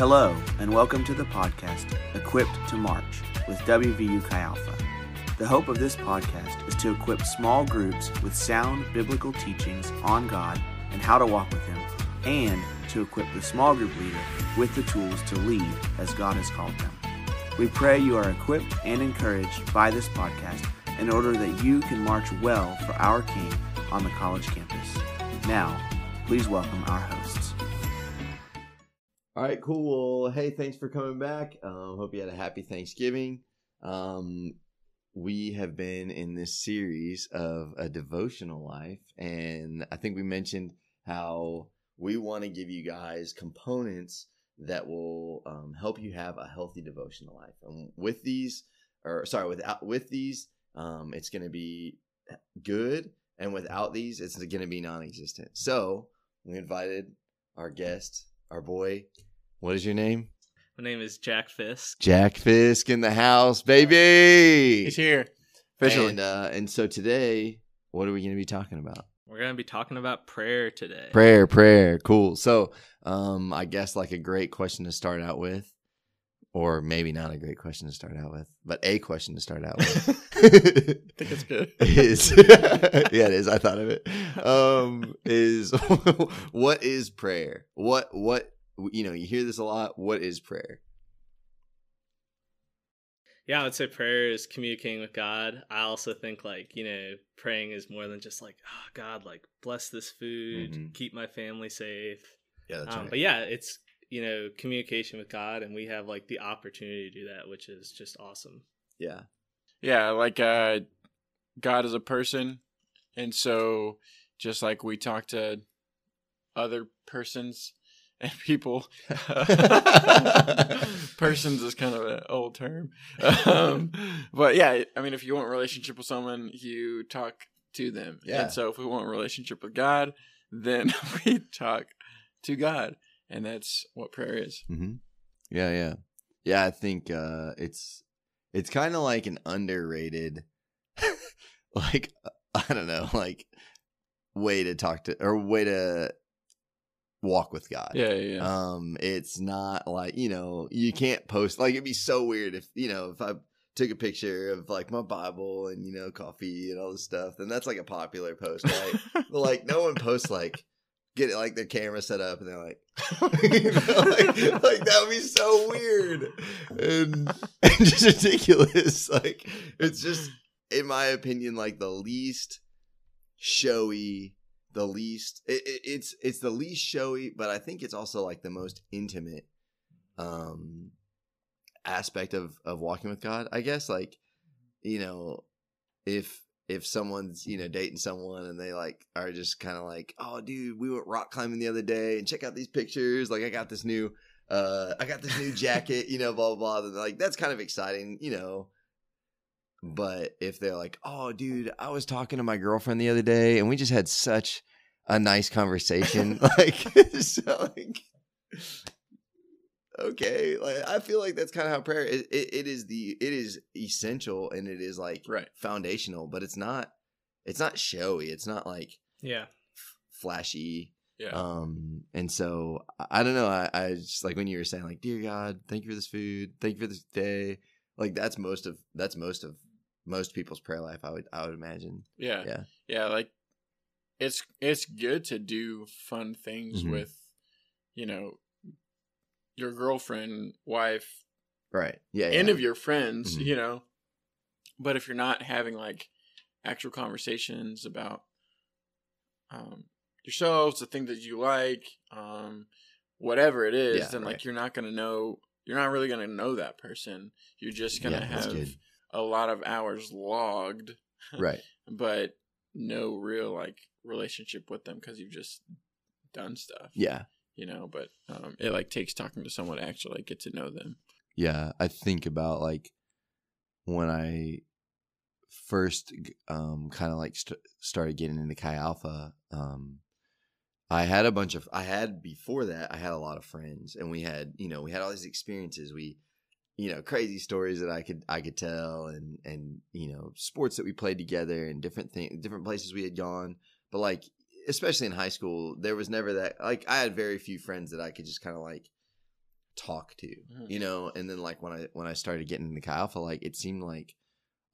Hello, and welcome to the podcast Equipped to March with WVU Chi Alpha. The hope of this podcast is to equip small groups with sound biblical teachings on God and how to walk with Him, and to equip the small group leader with the tools to lead as God has called them. We pray you are equipped and encouraged by this podcast in order that you can march well for our King on the college campus. Now, please welcome our hosts. All right, cool. Hey, thanks for coming back. Um, hope you had a happy Thanksgiving. Um, we have been in this series of a devotional life, and I think we mentioned how we want to give you guys components that will um, help you have a healthy devotional life. And with these, or sorry, without with these, um, it's going to be good, and without these, it's going to be non-existent. So we invited our guest, our boy. What is your name? My name is Jack Fisk. Jack Fisk in the house, baby. He's here. Officially. And uh, and so today, what are we going to be talking about? We're going to be talking about prayer today. Prayer, prayer, cool. So, um, I guess like a great question to start out with, or maybe not a great question to start out with, but a question to start out with. I think it's good. is yeah, it is. I thought of it. Um, is what is prayer? What what you know? You hear this a lot. What is prayer? Yeah, I would say prayer is communicating with God. I also think like, you know, praying is more than just like, oh God, like bless this food, Mhm. keep my family safe. Yeah, that's Um, but yeah, it's you know, communication with God and we have like the opportunity to do that, which is just awesome. Yeah, Yeah, like uh God is a person. And so just like we talk to other persons and people persons is kind of an old term. Um, but yeah, I mean if you want a relationship with someone, you talk to them. Yeah. And so if we want a relationship with God, then we talk to God. And that's what prayer is. hmm Yeah, yeah, yeah. I think uh, it's it's kind of like an underrated, like I don't know, like way to talk to or way to walk with God. Yeah, yeah, yeah. Um, it's not like you know you can't post like it'd be so weird if you know if I took a picture of like my Bible and you know coffee and all this stuff, then that's like a popular post, right? but like no one posts like get like their camera set up and they're like, you know, like, like that would be so weird and, and just ridiculous. Like it's just, in my opinion, like the least showy, the least. It, it, it's it's the least showy, but I think it's also like the most intimate um aspect of of walking with God. I guess like you know if if someone's you know dating someone and they like are just kind of like oh dude we went rock climbing the other day and check out these pictures like i got this new uh i got this new jacket you know blah blah blah and like that's kind of exciting you know but if they're like oh dude i was talking to my girlfriend the other day and we just had such a nice conversation like so like okay like i feel like that's kind of how prayer it, it, it is the it is essential and it is like Right. foundational but it's not it's not showy it's not like Yeah. flashy Yeah. um and so i, I don't know I, I just like when you were saying like dear god thank you for this food thank you for this day like that's most of that's most of most people's prayer life i would i would imagine Yeah. Yeah. Yeah, like it's it's good to do fun things Mhm. with you know your girlfriend, wife, right yeah any yeah. of your friends, Mhm. you know. But if you're not having like actual conversations about um yourselves, the thing that you like, um whatever it is, Yeah, then right. like you're not going to know you're not really going to know that person. You're just going to Yeah, have. A lot of hours logged right but no real like relationship with them because you've just done stuff. yeah you know. But um, it like takes talking to someone to actually like, get to know them. yeah i think about like when i first um kind of like st- started getting into chi alpha um i had a bunch of i had before that i had a lot of friends and we had you know we had all these experiences we you know crazy stories that i could i could tell and and you know sports that we played together and different things different places we had gone but like especially in high school there was never that like i had very few friends that i could just kind of like talk to, Mhm. you know. And then like when I when I started getting into Chi Alpha, like it seemed like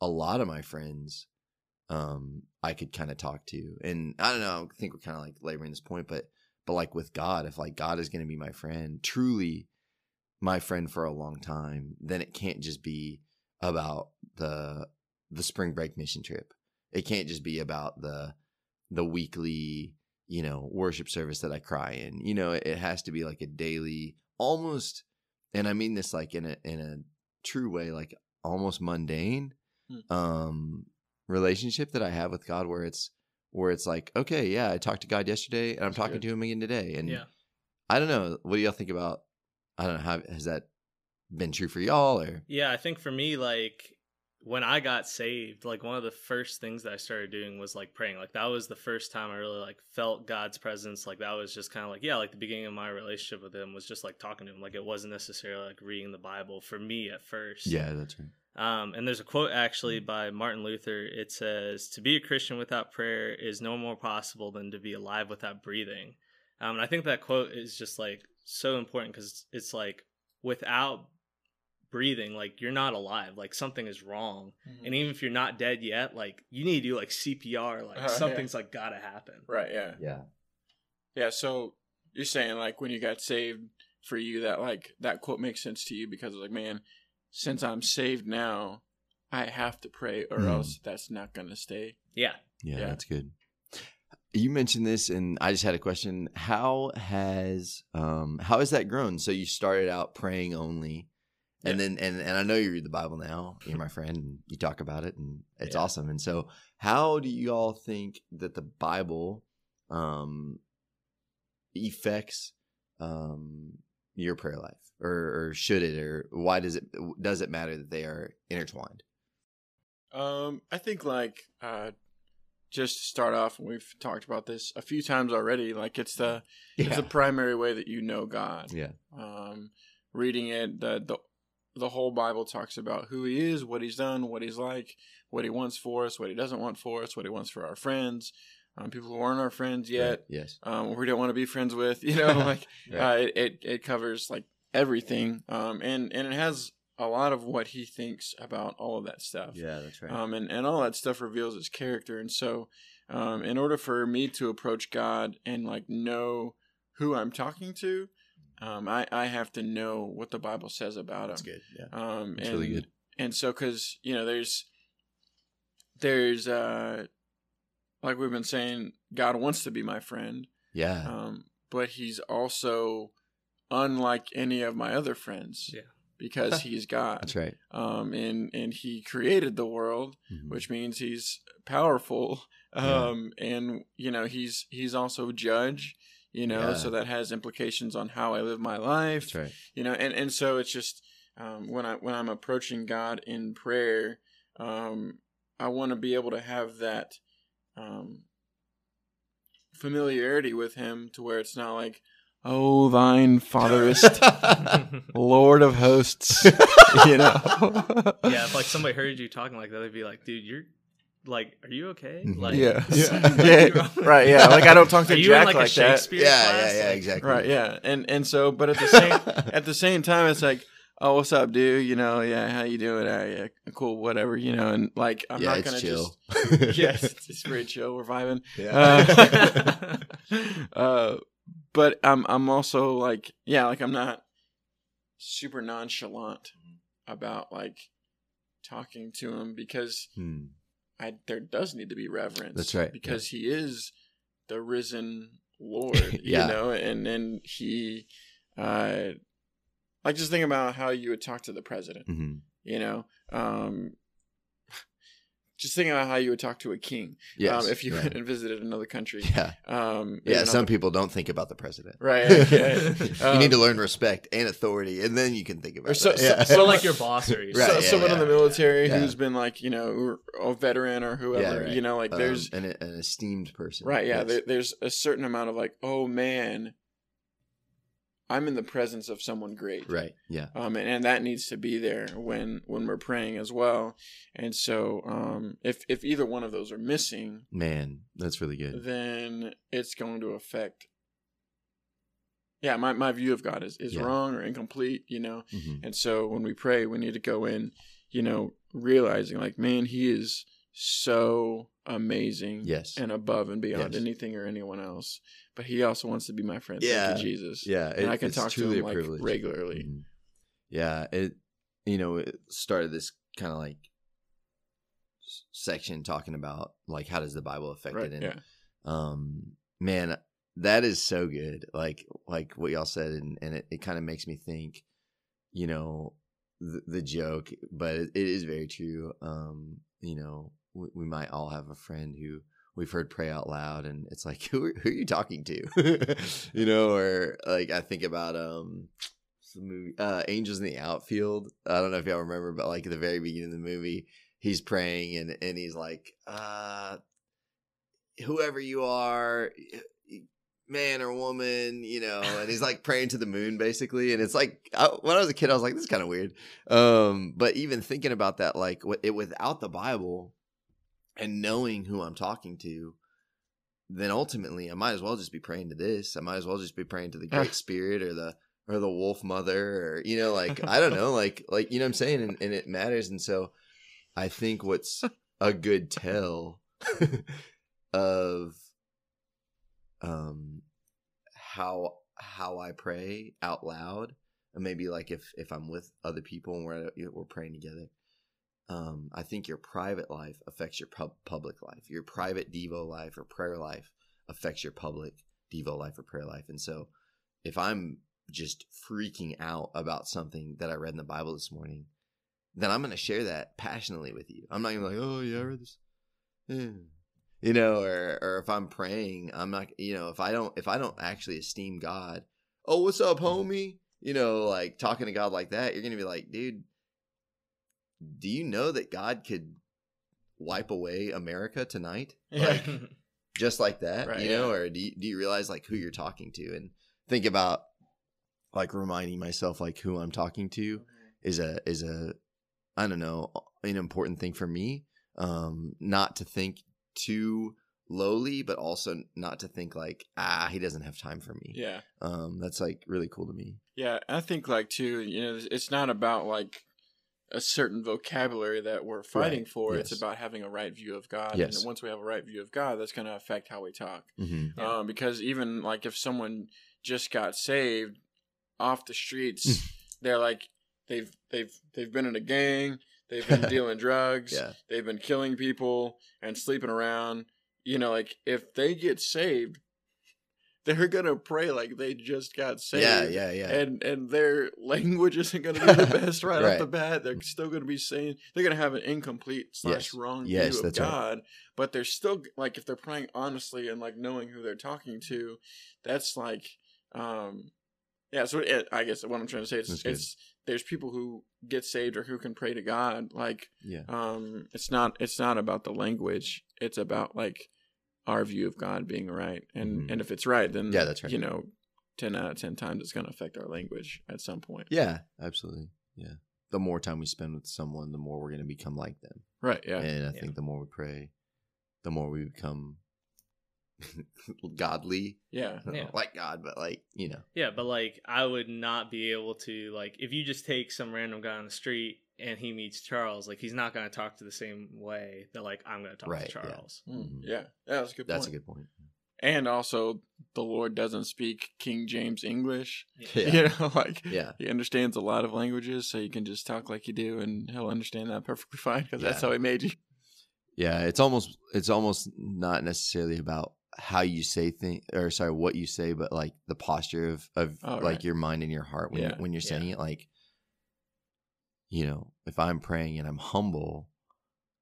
a lot of my friends, um, I could kind of talk to, and I don't know. I think we're kind of like laboring this point, but but like with God, if like God is going to be my friend, truly my friend for a long time, then it can't just be about the the spring break mission trip. It can't just be about the the weekly, you know, worship service that I cry in. You know, it, it has to be like a daily, almost, and I mean this like in a in a true way, like almost mundane, Hmm. um, relationship that I have with God, where it's where it's like, okay, yeah, I talked to God yesterday, and I'm That's talking good. to Him again today, and yeah. I don't know, what do y'all think about? I don't know how has that been true for y'all or Yeah, I think for me, like when I got saved, like one of the first things that I started doing was like praying. Like that was the first time I really like felt God's presence. Like that was just kind of like yeah, like the beginning of my relationship with Him was just like talking to Him. Like it wasn't necessarily like reading the Bible for me at first. yeah, that's right. Um, and there's a quote actually by Martin Luther. It says, "To be a Christian without prayer is no more possible than to be alive without breathing." Um, and I think that quote is just like so important because it's like without breathing, like you're not alive. Like something is wrong. Mm-hmm. And even if you're not dead yet, like you need to do like CPR. Like Uh, yeah. something's like gotta happen. Right. Yeah. Yeah, Yeah. So you're saying like when you got saved for you that like that quote makes sense to you because like man, since I'm saved now, I have to pray or Mhm. else that's not gonna stay. Yeah. yeah, Yeah. that's good. You mentioned this, and I just had a question. How has um how has that grown? So you started out praying only, and Yeah. then and and I know you read the Bible now. You're my friend, and you talk about it, and it's Yeah. awesome. And so, how do you all think that the Bible um affects um your prayer life, or or should it, or why does it does it matter that they are intertwined? Um, I think like uh, just to start off, and we've talked about this a few times already. Like it's the it's the primary way that you know God. yeah, Um, reading it, the the the whole Bible talks about who He is, what He's done, what He's like, what He wants for us, what He doesn't want for us, what He wants for our friends, um, people who aren't our friends yet, Right. yes, um, we don't want to be friends with. You know, like Right. uh, it, it it covers like everything, um, and and it has a lot of what He thinks about all of that stuff. yeah, that's right. Um, and, and all that stuff reveals his character. And so, um, in order for me to approach God and like know who I'm talking to, um, I, I have to know what the Bible says about that's him. good. Yeah, Um, That's and, really good. And so, cause you know, there's, there's, uh, like we've been saying, God wants to be my friend. yeah. Um, but he's also unlike any of my other friends. Yeah. Because he's God. That's right. Um, and, and he created the world Mhm. which means he's powerful Yeah. um and you know he's he's also judge you know Yeah. so that has implications on how i live my life That's right. you know and and so it's just um when i when i'm approaching god in prayer um i want to be able to have that um familiarity with him to where it's not like oh thine fatherest lord of hosts you know yeah, if like somebody heard you talking like that, they'd be like, "Dude, you're like, are you okay?" Mhm. Like, yeah, something's yeah, wrong right, yeah. Like I don't talk to Are you Jack in like, like, a that, Shakespeare yeah, class? yeah, yeah, exactly. right? Yeah, and and so, but at the same at the same time, it's like, oh, what's up, dude? You know, yeah, how you doing? Yeah, cool, whatever. You know, and like I'm yeah, not gonna chill. just yeah, it's, it's very chill. We're vibing. yeah. Uh, uh, but I'm I'm also like, yeah, like I'm not super nonchalant about like talking to him because Hmm. I there does need to be reverence. That's right, Because he is the risen Lord, Yeah. you know, and and he uh like just think about how you would talk to the president, Mhm. you know. Um just think about how you would talk to a king Yes. um, if you yeah. went and visited another country. yeah. Um Yeah, maybe some people don't think about the president. Right, okay. you Um, need to learn respect and authority, and then you can think about Or so- it. so- Yeah. so So like your boss or Right, so, someone in the military who's been like, you know, a veteran or whoever, right. you know, like Um, there's an, an esteemed person. Right, yeah. Yes. There, there's a certain amount of like, oh man, I'm in the presence of someone great. right. Yeah. Um, and, and that needs to be there when when we're praying as well. And so, um, if if either one of those are missing, Man, that's really good. then it's going to affect yeah, my, my view of God is, is Yeah. wrong or incomplete, you know. Mhm. And so when we pray, we need to go in, you know, realizing like, man, he is so amazing Yes. and above and beyond Yes. anything or anyone else. But he also wants to be my friend. Yeah. Thank you, Jesus. Yeah, And I can talk to him like regularly. Mhm. Yeah, it you know it started this kind of like section talking about like how does the Bible affect Right. it, and Yeah. um, man, that is so good. Like like what y'all said, and and it, it kind of makes me think, you know, the, the joke, but it, it is very true. Um, you know, we, we might all have a friend who we've heard pray out loud, and it's like, who are, who are you talking to? you know, or like I think about um. The movie, uh, Angels in the Outfield. I don't know if y'all remember, but like at the very beginning of the movie, he's praying and and he's like, uh, whoever you are, man or woman, you know, and he's like praying to the moon basically. And it's like I, when I was a kid, I was like, this is kind of weird. Um, but even thinking about that, like wi- it without the Bible and knowing who I'm talking to, then ultimately I might as well just be praying to this. I might as well just be praying to the Great Spirit or the or the Wolf Mother or you know, like I don't know, like like you know what I'm saying, and, and it matters. And so I think what's a good tell of um how how I pray out loud and maybe like if if I'm with other people and we're we're praying together um I think your private life affects your pub- public life. Your private devo life or prayer life affects your public devo life or prayer life. And so if I'm just freaking out about something that I read in the Bible this morning then I'm going to share that passionately with you. I'm not going to be like oh yeah I read this. Yeah. You know or or if i'm praying i'm not you know if i don't if i don't actually esteem god oh what's up homie? You know like talking to god like that you're gonna be like dude do you know that god could wipe away america tonight Yeah. like just like that Right, you know yeah. or do you, do you realize like who you're talking to and think about like reminding myself like who i'm talking to is a is a I don't know an important thing for me. Um, not to think too lowly, but also not to think like ah he doesn't have time for me. Yeah. Um, that's like really cool to me. Yeah, I think like too, you know, it's not about like a certain vocabulary that we're fighting Right, for. It's about having a right view of God. Yes. And once we have a right view of God, that's going to affect how we talk. Mm-hmm. Yeah. Um, because even like if someone just got saved off the streets, they're like they've they've they've been in a gang, they've been dealing drugs, Yeah, they've been killing people and sleeping around. You know, like if they get saved, they're gonna pray like they just got saved. yeah, yeah, yeah. And and their language isn't going to be the best right, Right. off the bat. They're still going to be saying they're going to have an incomplete slash Yes. wrong Yes, view of that's right. God, but they're still like if they're praying honestly and like knowing who they're talking to, that's like, um, yeah. So it, I guess what I'm trying to say is That's good. it's there's people who get saved or who can pray to God. Like, yeah, um, it's not it's not about the language. It's about like our view of God being right, and Mhm. and if it's right, then Yeah, that's right. You know, ten out of ten times it's going to affect our language at some point. yeah, absolutely. Yeah, the more time we spend with someone, the more we're gonna become like them. Right. Yeah. And I Yeah. think the more we pray, the more we become godly. Yeah. Yeah. like God, but like you know, Yeah, but like I would not be able to like if you just take some random guy on the street and he meets Charles, like he's not going to talk to the same way that like I'm going to talk Right, to yeah. Charles. Mm, Mhm. Yeah. Yeah. That's a good. that's point. a good point. And also, the Lord doesn't speak King James English. Yeah. You know, like Yeah. he understands a lot of languages, so you can just talk like you do, and he'll understand that perfectly fine because that's how he made you. Yeah, it's almost it's almost not necessarily about how you say things or sorry what you say, but like the posture of of Oh, like right. your mind and your heart when Yeah, when you're yeah. saying it. Like, you know, if I'm praying and I'm humble,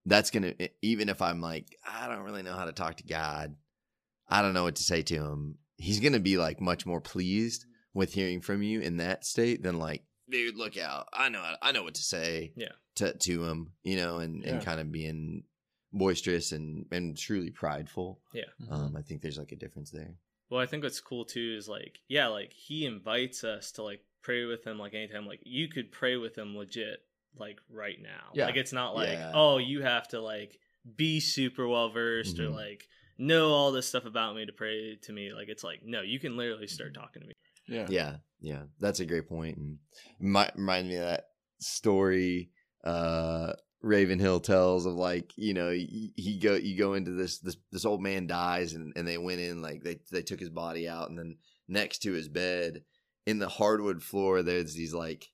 that's gonna e, even if I'm like I don't really know how to talk to God, I don't know what to say to him. He's gonna be like much more pleased with hearing from you in that state than like, dude, look out! I know I know what to say Yeah. to to him, you know, and and kind of being boisterous and and truly prideful. Yeah. Um, I think there's like a difference there. Well, I think what's cool too is like, yeah, like he invites us to like pray with him like anytime. Like you could pray with him legit like right now. Yeah. Like it's not like, Yeah. oh, you have to like be super well versed or Mhm. like know all this stuff about me to pray to me. Like it's like, no, you can literally start talking to me. Yeah. Yeah, yeah, that's a great point. point, and might remind me of that story uh Ravenhill tells of like you know he, go you go into this this this old man dies and and they went in like they they took his body out and then next to his bed in the hardwood floor there's these like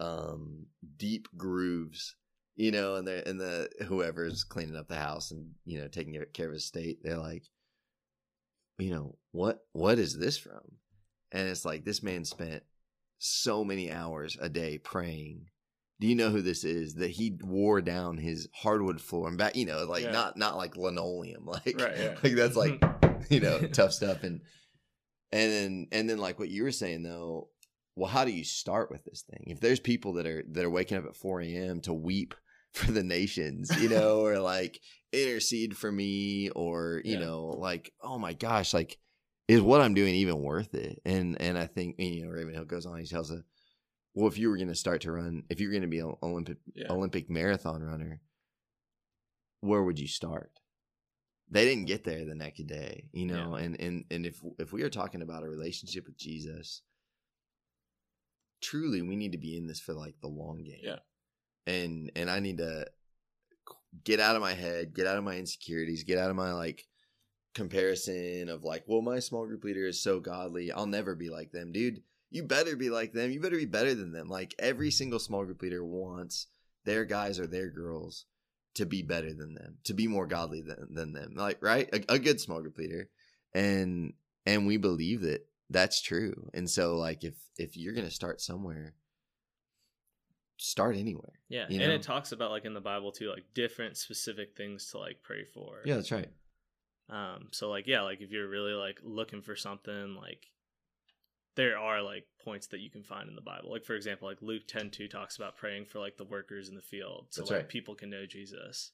um deep grooves you know and the and the whoever's cleaning up the house and you know taking care of his state they're like you know what what is this from? And it's like this man spent so many hours a day praying do you know who this is that he wore down his hardwood floor and back you know like Yeah. not not like linoleum like Right, yeah. like that's like you know tough stuff and and then and then like what you were saying though well how do you start with this thing if there's people that are that are waking up at 4 a.m to weep for the nations you know or like intercede for me or you Yeah. know like oh my gosh like is what i'm doing even worth it and and i think you know ravenhill goes on he tells us well if you were going to start to run if you're going to be an olympic Yeah. olympic marathon runner where would you start? They didn't get there the next day you know and and and if if we are talking about a relationship with jesus truly we need to be in this for like the long game. Yeah. and and i need to get out of my head get out of my insecurities get out of my like comparison of like well my small group leader is so godly. I'll never be like them. Dude you better be like them you better be better than them like every single small group leader wants their guys or their girls to be better than them to be more godly than, than them like right a, a good small group leader and and we believe that that's true and so like if if you're gonna start somewhere start anywhere Yeah, You know? and it talks about like in the Bible too, like different specific things to like pray for. yeah that's right Um. So like yeah, like if you're really like looking for something, like there are like points that you can find in the Bible. Like for example, like Luke ten two talks about praying for like the workers in the field, so That's like right. people can know Jesus.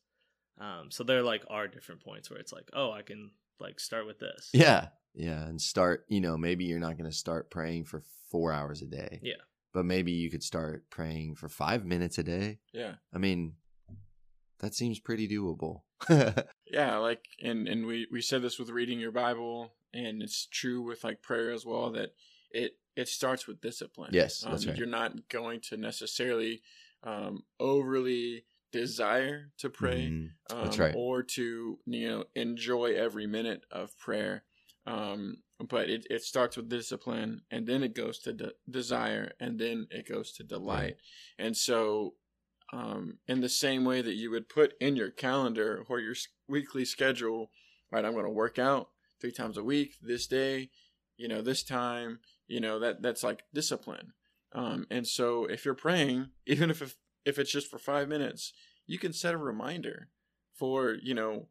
Um. So there like are different points where it's like, oh, I can like start with this. Yeah. Yeah. And start, you know, maybe you're not going to start praying for four hours a day. Yeah. But maybe you could start praying for five minutes a day. Yeah. I mean, that seems pretty doable. Yeah, like and and we we said this with reading your Bible, and it's true with like prayer as well that it it starts with discipline. Yes, um, that's right. You're not going to necessarily um, overly desire to pray, Mhm. um, That's right. or to you know enjoy every minute of prayer. Um, but it, it starts with discipline, and then it goes to de- desire, and then it goes to delight. And so, um, in the same way that you would put in your calendar or your weekly schedule, right? I'm going to work out three times a week this day, you know, this time, you know, that that's like discipline. Um, and so, if you're praying, even if if, if it's just for five minutes, you can set a reminder for you know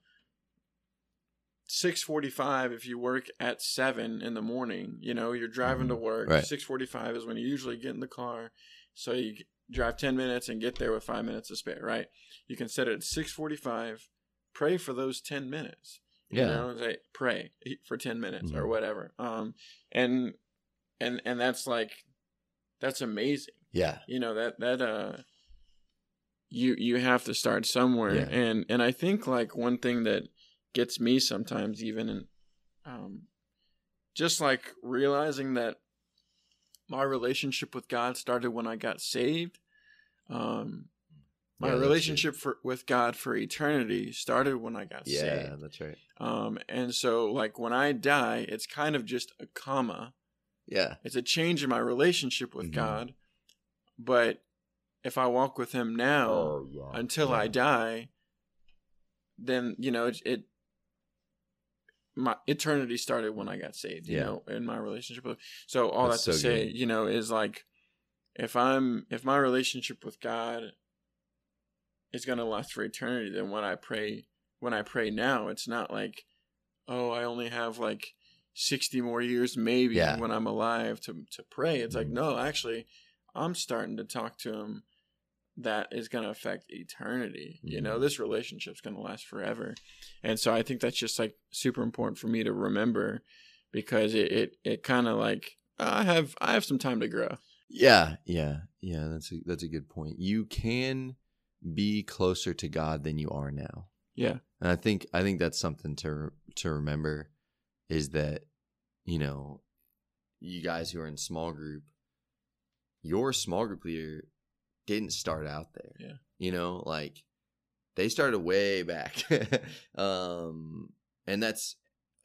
6:45 if you work at 7 in the morning you know you're driving to work Right. 6:45 is when you usually get in the car so you drive 10 minutes and get there with 5 minutes to spare right you can set it at 6:45 pray for those 10 minutes you Yeah. know say pray for 10 minutes or Mhm. whatever um and and and that's like that's amazing Yeah. you know that that uh you you have to start somewhere Yeah. and and i think like one thing that gets me sometimes even in um just like realizing that my relationship with god started when i got saved um my Yeah, relationship for with god for eternity started when i got Yeah. saved Yeah, That's right. um and so like when i die it's kind of just a comma Yeah. it's a change in my relationship with Mhm. God. But if I walk with Him now Oh, yeah. until I die, then you know it, it. My eternity started when I got saved. You Yeah. know, in my relationship with. So all That's that to so say, good. you know, is like, if I'm if my relationship with God is going to last for eternity, then when I pray when I pray now, it's not like, oh, I only have like 60 more years maybe Yeah. when I'm alive to to pray. It's like, Mhm. no, actually, I'm starting to talk to him that is going to affect eternity. You know, Mhm. this relationship's going to last forever. And so I think that's just like super important for me to remember because it it, it kind of like I have I have some time to grow. Yeah, yeah, yeah. That's a that's a good point. You can be closer to God than you are now, Yeah. and I think I think that's something to to remember is that you know you guys who are in small group, your small group leader didn't start out there. Yeah. You know, like they started way back. um, and that's,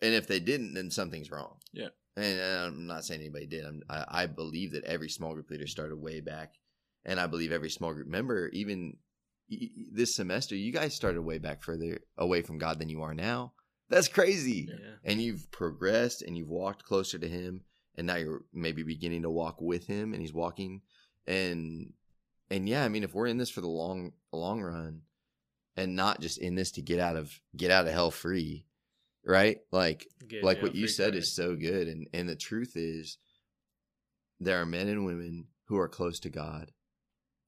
and if they didn't, then something's wrong. Yeah. And I'm not saying anybody did. I'm, I, I believe that every small group leader started way back. And I believe every small group member, even this semester, you guys started way back further away from God than you are now. That's crazy. Yeah. And you've progressed and you've walked closer to Him. And now you're maybe beginning to walk with Him and He's walking. And, and yeah, I mean, if we're in this for the long, long run and not just in this to get out of, get out of hell free, right? Like, Get, like yeah, what you said credit. is so good and and the truth is there are men and women who are close to god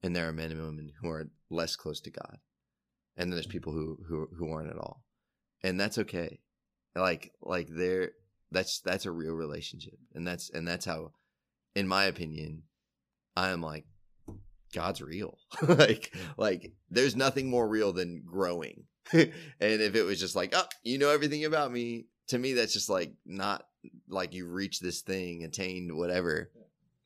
and there are men and women who are less close to god and then there's people who who who aren't at all and that's okay like like there that's that's a real relationship and that's and that's how in my opinion i am like god's real like like there's nothing more real than growing and if it was just like oh you know everything about me to me that's just like not like you reached this thing attained whatever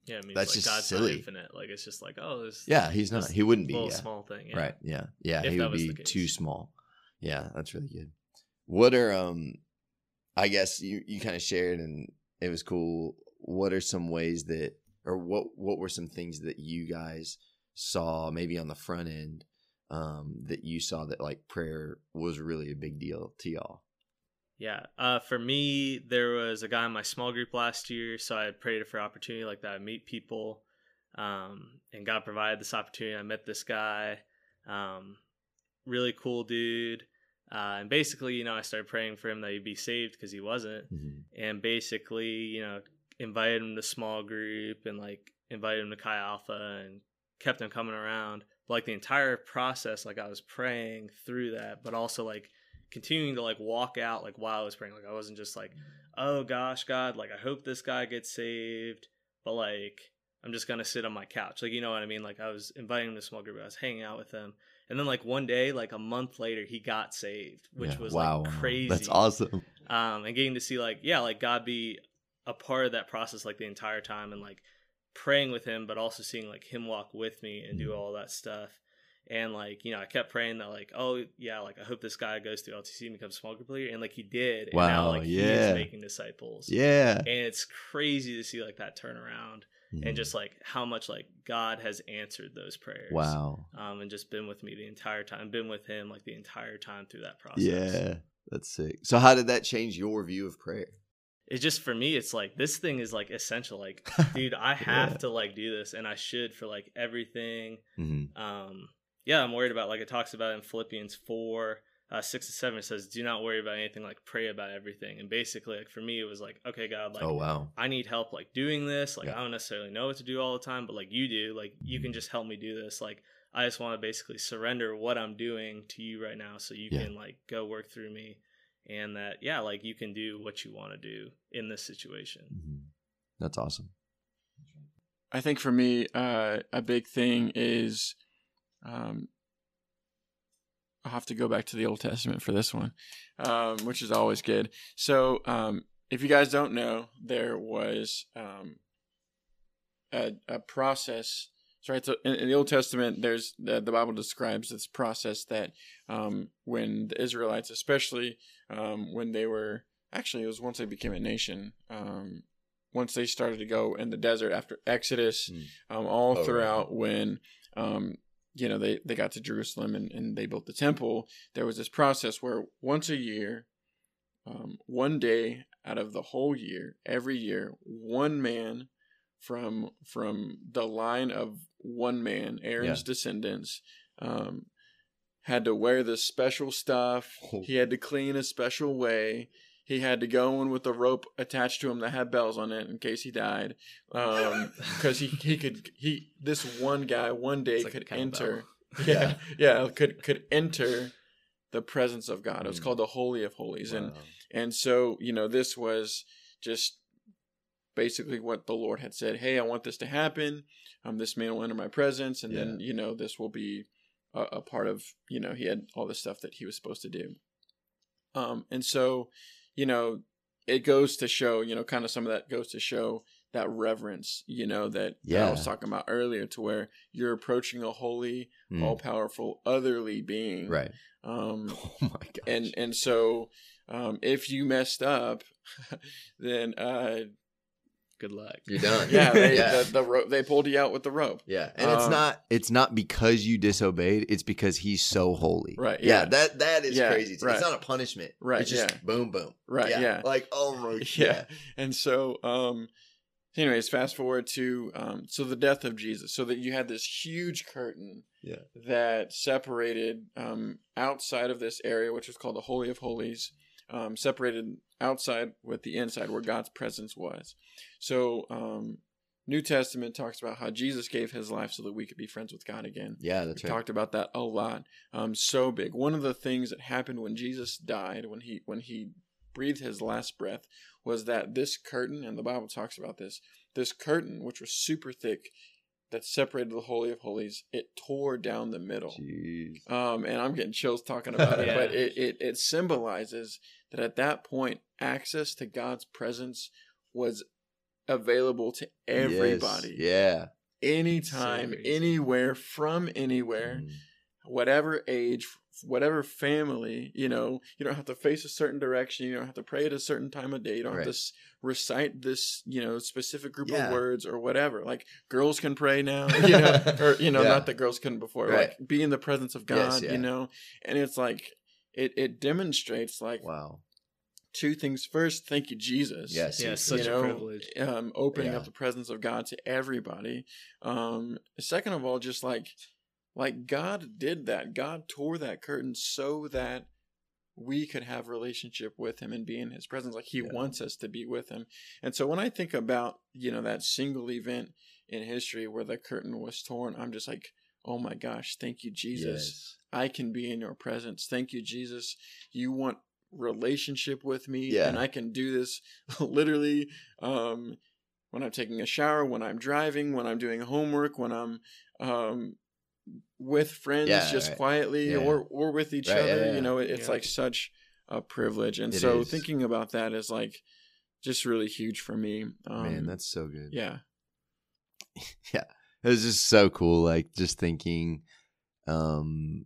Yeah, I mean, That's it's just God's silly. not infinite. Like it's just like, oh, this. yeah he's not he wouldn't be little yeah. small thing. Yeah. right yeah yeah If he would be too small yeah that's really good what are um i guess you you kind of shared and it was cool what are some ways that or what what were some things that you guys saw maybe on the front end um that you saw that like prayer was really a big deal to y'all Yeah. Uh, for me, there was a guy in my small group last year, so I prayed for opportunity like that. I meet people, um, and God provided this opportunity. I met this guy, um, really cool dude. Uh, and basically, you know, I started praying for him that he'd be saved because he wasn't. And basically, you know, invited him to small group and like invited him to Chi Alpha and kept him coming around. But, like the entire process, like I was praying through that, but also like continuing to like walk out like while I was praying. Like I wasn't just like, oh gosh, God, like I hope this guy gets saved, but like I'm just gonna sit on my couch. Like you know what I mean? Like I was inviting him to small group, I was hanging out with him. And then like one day, like a month later, he got saved, which Yeah. was wow like crazy. that's awesome Um, and getting to see like, yeah, like God be a part of that process like the entire time and like praying with him, but also seeing like him walk with me and do all that stuff. And like, you know, I kept praying that like, oh yeah, like I hope this guy goes through LTC and becomes a small group leader. And like he did. And now Wow, like he yeah. is making disciples. yeah And it's crazy to see like that turnaround Mhm. and just like how much like God has answered those prayers. wow Um, and just been with me the entire time, been with him like the entire time through that process. yeah that's sick so how did that change your view of prayer it's just for me it's like this thing is like essential like dude i have Yeah. to like do this and i should for like everything Mhm. um yeah i'm worried about like it talks about in philippians 4 uh 6 to 7 says do not worry about anything like pray about everything. And basically like for me it was like okay god like oh wow. I need help like doing this. Like Yeah. i don't necessarily know what to do all the time but like you do. Like you can just help me do this. Like i just want to basically surrender what i'm doing to you right now so you Yeah. can like go work through me and that yeah like you can do what you want to do in this situation. Mhm. that's awesome. I think for me, uh, a big thing is, um, I'll have to go back to the Old Testament for this one, um, which is always good. So, um, if you guys don't know, there was um, a, a process. So, right, so in, in the Old Testament, there's the, the Bible describes this process that um, when the Israelites, especially um, when they were actually, it was once they became a nation. Um, once they started to go in the desert after Exodus, Mm. um, all Oh, right. throughout when um, you know they, they got to Jerusalem and, and they built the temple, there was this process where once a year, um, one day out of the whole year, every year, one man from from the line of one man, Aaron's Yeah. descendants, um, had to wear this special stuff. Oh. He had to clean a special way. He had to go in with a rope attached to him that had bells on it in case he died. Um, because he, he could he this one guy one day like could enter yeah yeah could could enter the presence of God. It was Mm. called the Holy of Holies, and Wow. and so you know this was just basically what the Lord had said. Hey, I want this to happen. Um, this man will enter my presence, and then you know this will be a, a part of you know he had all the stuff that he was supposed to do. Um, and so you know it goes to show you know kind of some of that goes to show that reverence, you know, that, that I was talking about earlier, to where you're approaching a holy, Mm, all powerful, otherly being, right. Um, Oh my gosh. and and so um, if you messed up, then uh, Good luck. You're done. yeah, they, Yeah. The, the rope they pulled you out with the rope. Yeah, and it's Um, not it's not because you disobeyed. It's because he's so holy. Right, Yeah. yeah. That that is Yeah, crazy. too. right. It's not a punishment. Right, It's just yeah. boom, boom. Right, yeah. Like oh my. yeah. Yeah. And so, um, anyways, fast forward to um, so the death of Jesus. So that you had this huge curtain Yeah. that separated um, outside of this area, which was called the Holy of Holies, um, separated outside with the inside where God's presence was. So, um, New Testament talks about how Jesus gave his life so that we could be friends with God again. Yeah, that's we right. talked about that a lot. Um, so big. One of the things that happened when Jesus died, when he when he breathed his last breath, was that this curtain, and the Bible talks about this, this curtain, which was super thick, that separated the holy of holies, it tore down the middle. Jeez. Um, and I'm getting chills talking about it, Yeah. but it, it it symbolizes that at that point, access to God's presence was available to everybody, Yes. anytime, So anywhere, from anywhere Mm. whatever age, whatever family, you know, you don't have to face a certain direction. You don't have to pray at a certain time of day. You don't have to s- recite this, you know, specific group Yeah. of words or whatever. Like girls can pray now, you know, or you know, Yeah. not that girls couldn't before. Right. Like be in the presence of Yes, God, yeah. you know, and it's like it it demonstrates like Wow. two things. First, thank you, Jesus. Yes. Yeah, yes, such you a privilege. Um, opening Yeah. up the presence of God to everybody. Um, second of all, just like like God did that. God tore that curtain so that we could have relationship with him and be in his presence like he Yeah. wants us to be with him. And so when I think about, you know, that single event in history where the curtain was torn, I'm just like, "Oh my gosh, thank you Jesus. Yes. I can be in your presence. Thank you, Jesus. You want relationship with me, Yeah. and I can do this literally um, when I'm taking a shower, when I'm driving, when I'm doing homework, when I'm um, with friends, Yeah, just right. quietly, Yeah. or or with each Right, yeah, other. yeah. You know, it, it's Yeah. like such a privilege, and It so is. thinking about that is like just really huge for me. Um, Man, that's so good. Yeah. yeah, it was just so cool like just thinking um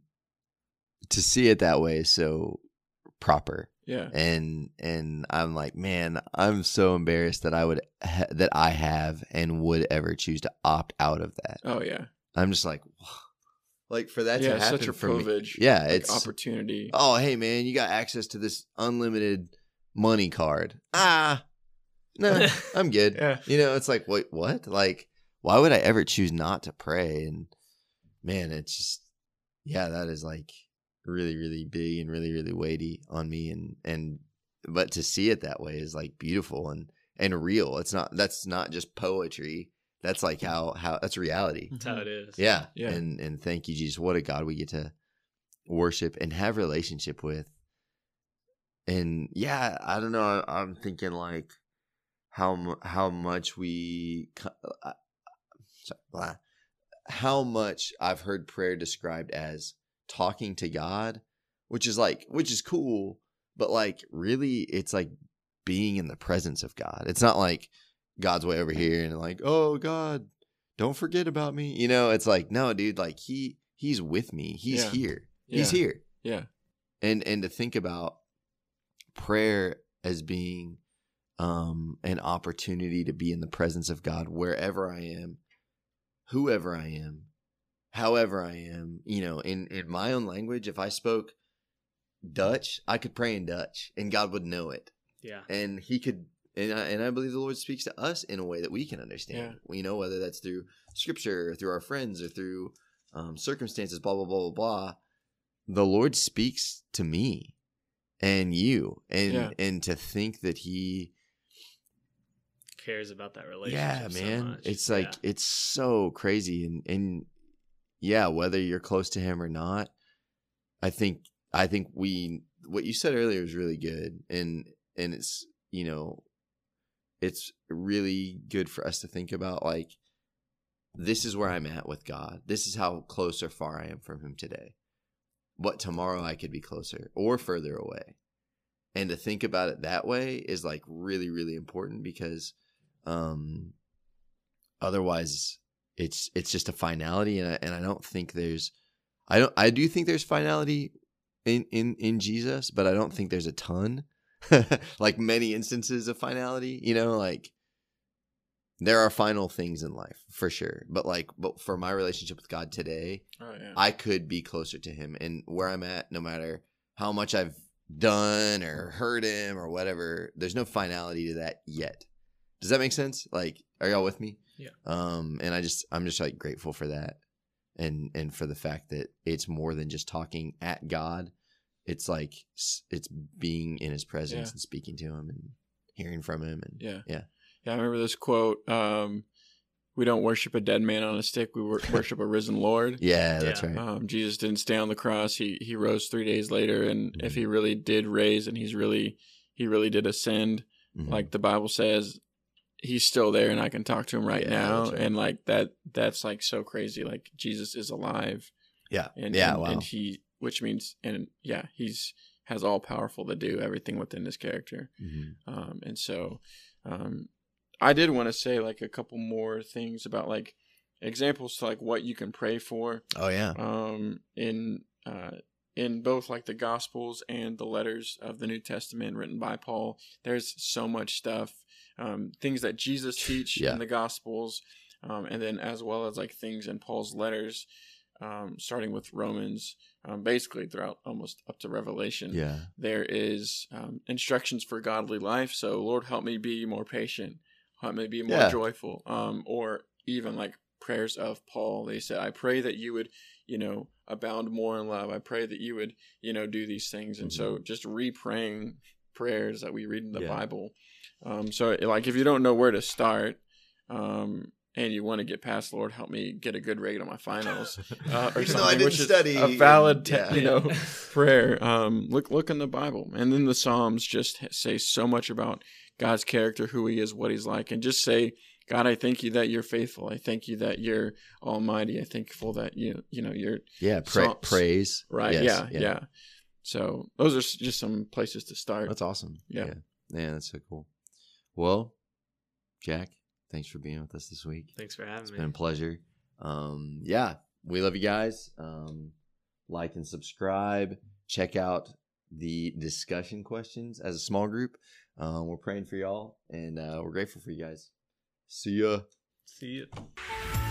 to see it that way is so proper yeah, and and i'm like man i'm so embarrassed that i would ha- that i have and would ever choose to opt out of that oh yeah, i'm just like like for that yeah. to it's happen Such a for me yeah like, it's opportunity. oh hey man you got access to this unlimited money card ah no i'm good Yeah, you know, it's like, wait, what? Like, why would I ever choose not to pray? And man, it's just, yeah, that is like really, really big and really, really weighty on me. And, and, but to see it that way is like beautiful and, and real. It's not, that's not just poetry. That's like how, how, that's reality. That's how it is. Yeah. Yeah. And, and thank you, Jesus. What a God we get to worship and have relationship with. And yeah, I don't know. I- I'm thinking like how how much we co- uh, sorry, blah. how much I've heard prayer described as talking to God, which is like which is cool, but like really it's like being in the presence of God. It's not like God's way over here and like, "Oh God, don't forget about me." You know, it's like, "No, dude, like he he's with me. He's Yeah. here. He's here." yeah, and and to think about prayer as being um an opportunity to be in the presence of God wherever I am whoever I am however I am you know in in my own language if I spoke Dutch I could pray in Dutch and God would know it Yeah. and he could and I, and I believe the Lord speaks to us in a way that we can understand. We know whether that's through scripture or through our friends or through um, circumstances, blah blah blah blah blah. The Lord speaks to me and you, and Yeah. and to think that He, Cares about that relationship. yeah, so man, much. it's like Yeah. it's so crazy, and and yeah, whether you're close to Him or not, I think I think we what you said earlier was really good, and and it's you know it's really good for us to think about like this is where I'm at with God. This is how close or far I am from him today. What tomorrow I could be closer or further away. And to think about it that way is like really really important because Um, otherwise, it's it's just a finality, and I, and I don't think there's, I don't I do think there's finality in in in Jesus, but I don't think there's a ton, like many instances of finality. You know, like there are final things in life for sure, but like but for my relationship with God today, Oh yeah. I could be closer to Him, and where I'm at, no matter how much I've done or hurt Him or whatever, there's no finality to that yet. Does that make sense? Like, are y'all with me? Yeah. Um, and I just I'm just like grateful for that, and and for the fact that it's more than just talking at God. It's like it's being in His presence Yeah. and speaking to Him and hearing from Him, and Yeah. Yeah. Yeah. I remember this quote. Um, we don't worship a dead man on a stick. We worship a risen Lord. yeah, that's Yeah. right. Um, Jesus didn't stay on the cross. He he rose three days later, and if Mm-hmm. he really did raise, and he's really he really did ascend, Mhm. like the Bible says, he's still there, and I can talk to him right Yeah, now. right. And like that, that's like so crazy. Like Jesus is alive, yeah, and yeah, and, wow. and he, which means, and yeah, he's has all powerful to do everything within his character. Mhm. Um, and so, um, I did want to say like a couple more things about like examples to like what you can pray for Oh yeah, um, in uh, in both like the Gospels and the letters of the New Testament written by Paul. There's so much stuff, um, things that Jesus teach Yeah. in the Gospels, um, and then as well as like things in Paul's letters, um, starting with Romans, um, basically throughout almost up to Revelation yeah, there is um, instructions for godly life. So, Lord, help me be more patient, help me be more Yeah. joyful. Um, or even like prayers of Paul, they said, I pray that you would, you know, abound more in love. I pray that you would, you know, do these things. And so, just re praying prayers that we read in the. Yeah. Bible. Um, so, like, if you don't know where to start, um, and you want to get past, Lord, help me get a good rate on my finals, uh, or Even though I something, didn't which is study, a valid, te- yeah. you know, prayer. Um, look look in the Bible, and then the Psalms just say so much about God's character, who He is, what He's like, and just say, God, I thank you that you're faithful. I thank you that you're Almighty. I thankful that you you know you're yeah. Pra- praise, right. Yes, yeah, yeah, So those are just some places to start. That's awesome. Yeah. yeah, Yeah, that's so cool. Well, Jack, thanks for being with us this week. Thanks for having It's me. been a pleasure. Um, yeah, we love you guys. Um, like and subscribe. Check out the discussion questions as a small group. Um, we're praying for y'all, and uh, we're grateful for you guys. See ya. See you.